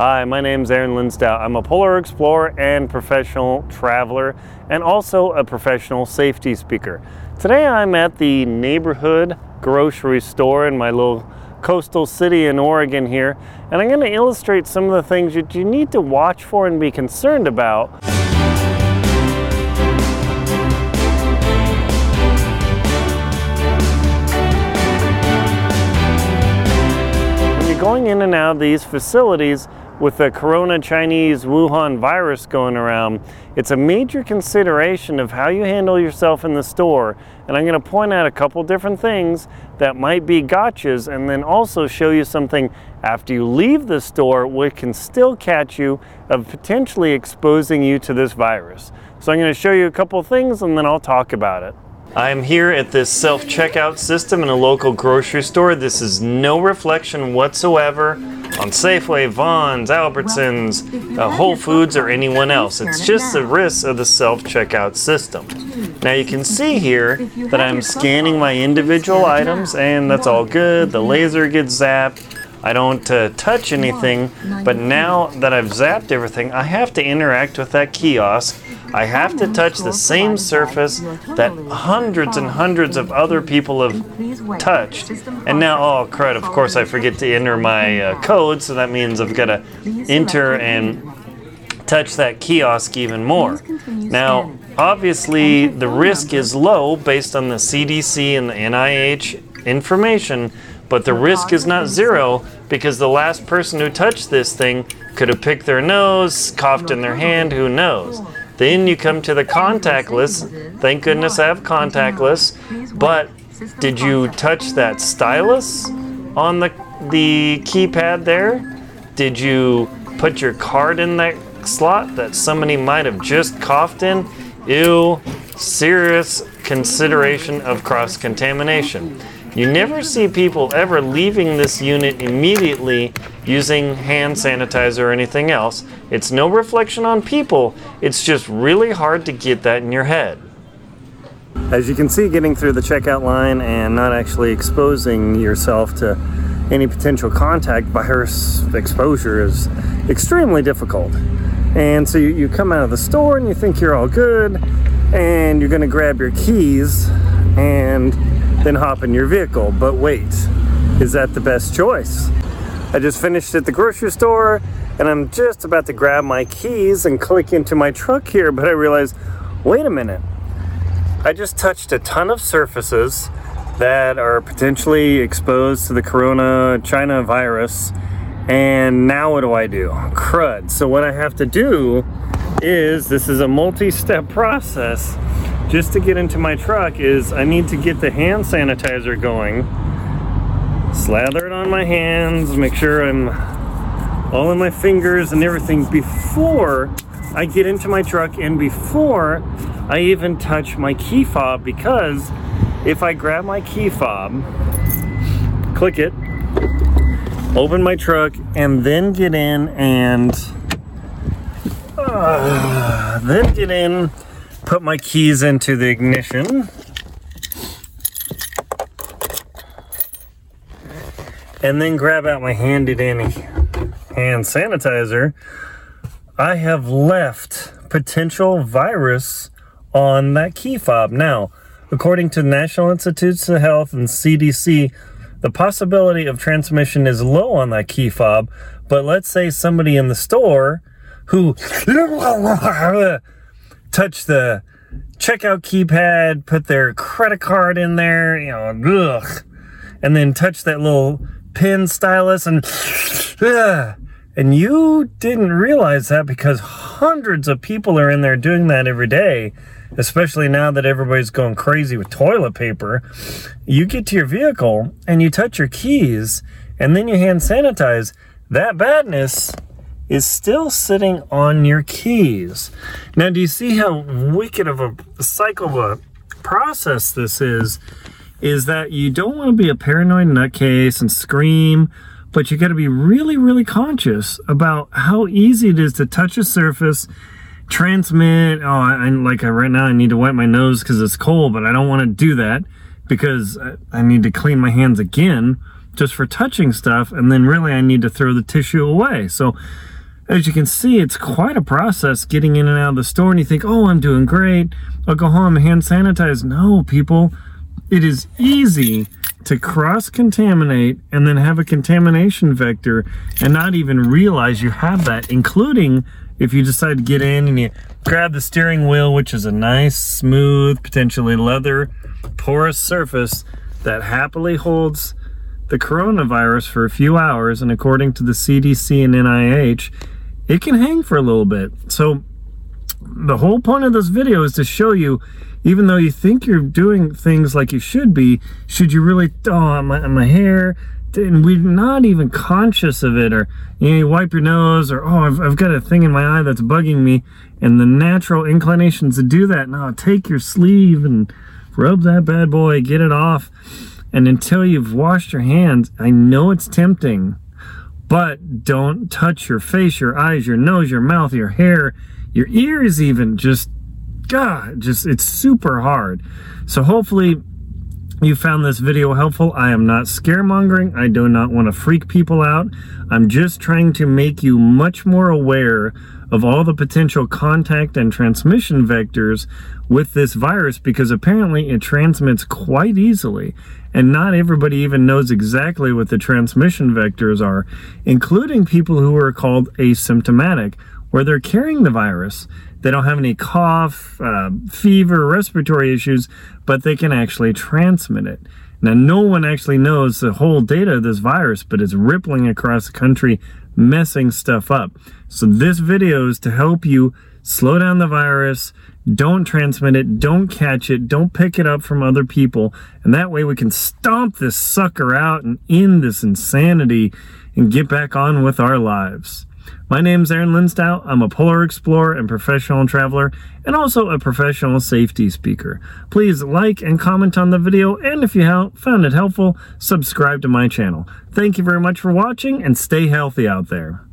Hi, my name is Aaron Linsdau. I'm a polar explorer and professional traveler, and also a professional safety speaker. Today I'm at the neighborhood grocery store in my little coastal city in Oregon here, and I'm going to illustrate some of the things that you need to watch for and be concerned about. When you're going in and out of these facilities, with the corona Chinese Wuhan virus going around, it's a major consideration of how you handle yourself in the store. And I'm going to point out a couple different things that might be gotchas and then also show you something after you leave the store which can still catch you of potentially exposing you to this virus. So I'm going to show you a couple things and then I'll talk about it. I'm here at this self checkout system in a local grocery store. This is no reflection whatsoever on Safeway, Vons, Albertsons, uh, Whole Foods, or anyone else. It's just the risk of the self checkout system. Now you can see here that I'm scanning my individual items, and that's all good. The laser gets zapped. I don't uh, touch anything, but now that I've zapped everything, I have to interact with that kiosk I have to touch the same surface that hundreds and hundreds of other people have touched. And now, oh crud, of course I forget to enter my uh, code, so that means I've got to enter and touch that kiosk even more. Now, obviously, the risk is low based on the CDC and the NIH information, but the risk is not zero because the last person who touched this thing could have picked their nose, coughed in their hand, who knows. Then you come to the contactless. Thank goodness I have contactless. But did you touch that stylus on the the keypad there? Did you put your card in that slot that somebody might have just coughed in? Ew, serious consideration of cross contamination. You never see people ever leaving this unit immediately using hand sanitizer or anything else. It's no reflection on people, it's just really hard to get that in your head. As you can see, getting through the checkout line and not actually exposing yourself to any potential contact virus exposure is extremely difficult. And so you, you come out of the store and you think you're all good, and you're going to grab your keys and then hop in your vehicle. But wait, is that the best choice? I just finished at the grocery store and I'm just about to grab my keys and click into my truck here, but I realized, wait a minute. I just touched a ton of surfaces that are potentially exposed to the corona China virus. And now what do I do? Crud. So what I have to do is this is a multi-step process just to get into my truck is I need to get the hand sanitizer going, slather it on my hands, make sure I'm all in my fingers and everything before I get into my truck and before I even touch my key fob because if I grab my key fob, click it, open my truck, and then get in and uh, then get in put my keys into the ignition. And then grab out my handy dandy hand sanitizer. I have left potential virus on that key fob. Now, according to the National Institutes of Health and CDC, the possibility of transmission is low on that key fob. But let's say somebody in the store who touch the checkout keypad, put their credit card in there, you know, ugh, and then touch that little pin stylus and ugh. And you didn't realize that because hundreds of people are in there doing that every day, especially now that everybody's going crazy with toilet paper. You get to your vehicle and you touch your keys and then you hand sanitize. That badness is still sitting on your keys. Now, do you see how wicked of a cycle of a process this is? Is that you don't want to be a paranoid nutcase and scream, but you got to be really, really conscious about how easy it is to touch a surface, transmit. Oh, I, like right now, I need to wipe my nose because it's cold, but I don't want to do that because I need to clean my hands again just for touching stuff, and then really I need to throw the tissue away. So as you can see, it's quite a process getting in and out of the store, and you think, oh, I'm doing great. I'll go home and hand sanitize. No, people, it is easy to cross-contaminate and then have a contamination vector and not even realize you have that, including if you decide to get in and you grab the steering wheel, which is a nice, smooth, potentially leather, porous surface that happily holds the coronavirus for a few hours, and according to the CDC and NIH, it can hang for a little bit. So the whole point of this video is to show you, even though you think you're doing things like you should be, should you really, oh, my, my hair, and we're not even conscious of it, or you, know, you wipe your nose, or oh, I've, I've got a thing in my eye that's bugging me, and the natural inclinations to do that, now take your sleeve and rub that bad boy, get it off, and until you've washed your hands, I know it's tempting, but don't touch your face, your eyes, your nose, your mouth, your hair, your ears even, just, God, just, it's super hard. So hopefully you found this video helpful. I am not scaremongering. I do not want to freak people out. I'm just trying to make you much more aware of all the potential contact and transmission vectors with this virus because apparently it transmits quite easily and not everybody even knows exactly what the transmission vectors are, including people who are called asymptomatic, where they're carrying the virus. They don't have any cough, uh, fever, respiratory issues, but they can actually transmit it. Now, no one actually knows the whole data of this virus, but it's rippling across the country, messing stuff up. So this video is to help you slow down the virus, don't transmit it, don't catch it, don't pick it up from other people, and that way we can stomp this sucker out and end this insanity and get back on with our lives. My name is Aaron Linsdau. I'm a polar explorer and professional traveler, and also a professional safety speaker. Please like and comment on the video, and if you found it helpful, subscribe to my channel. Thank you very much for watching, and stay healthy out there.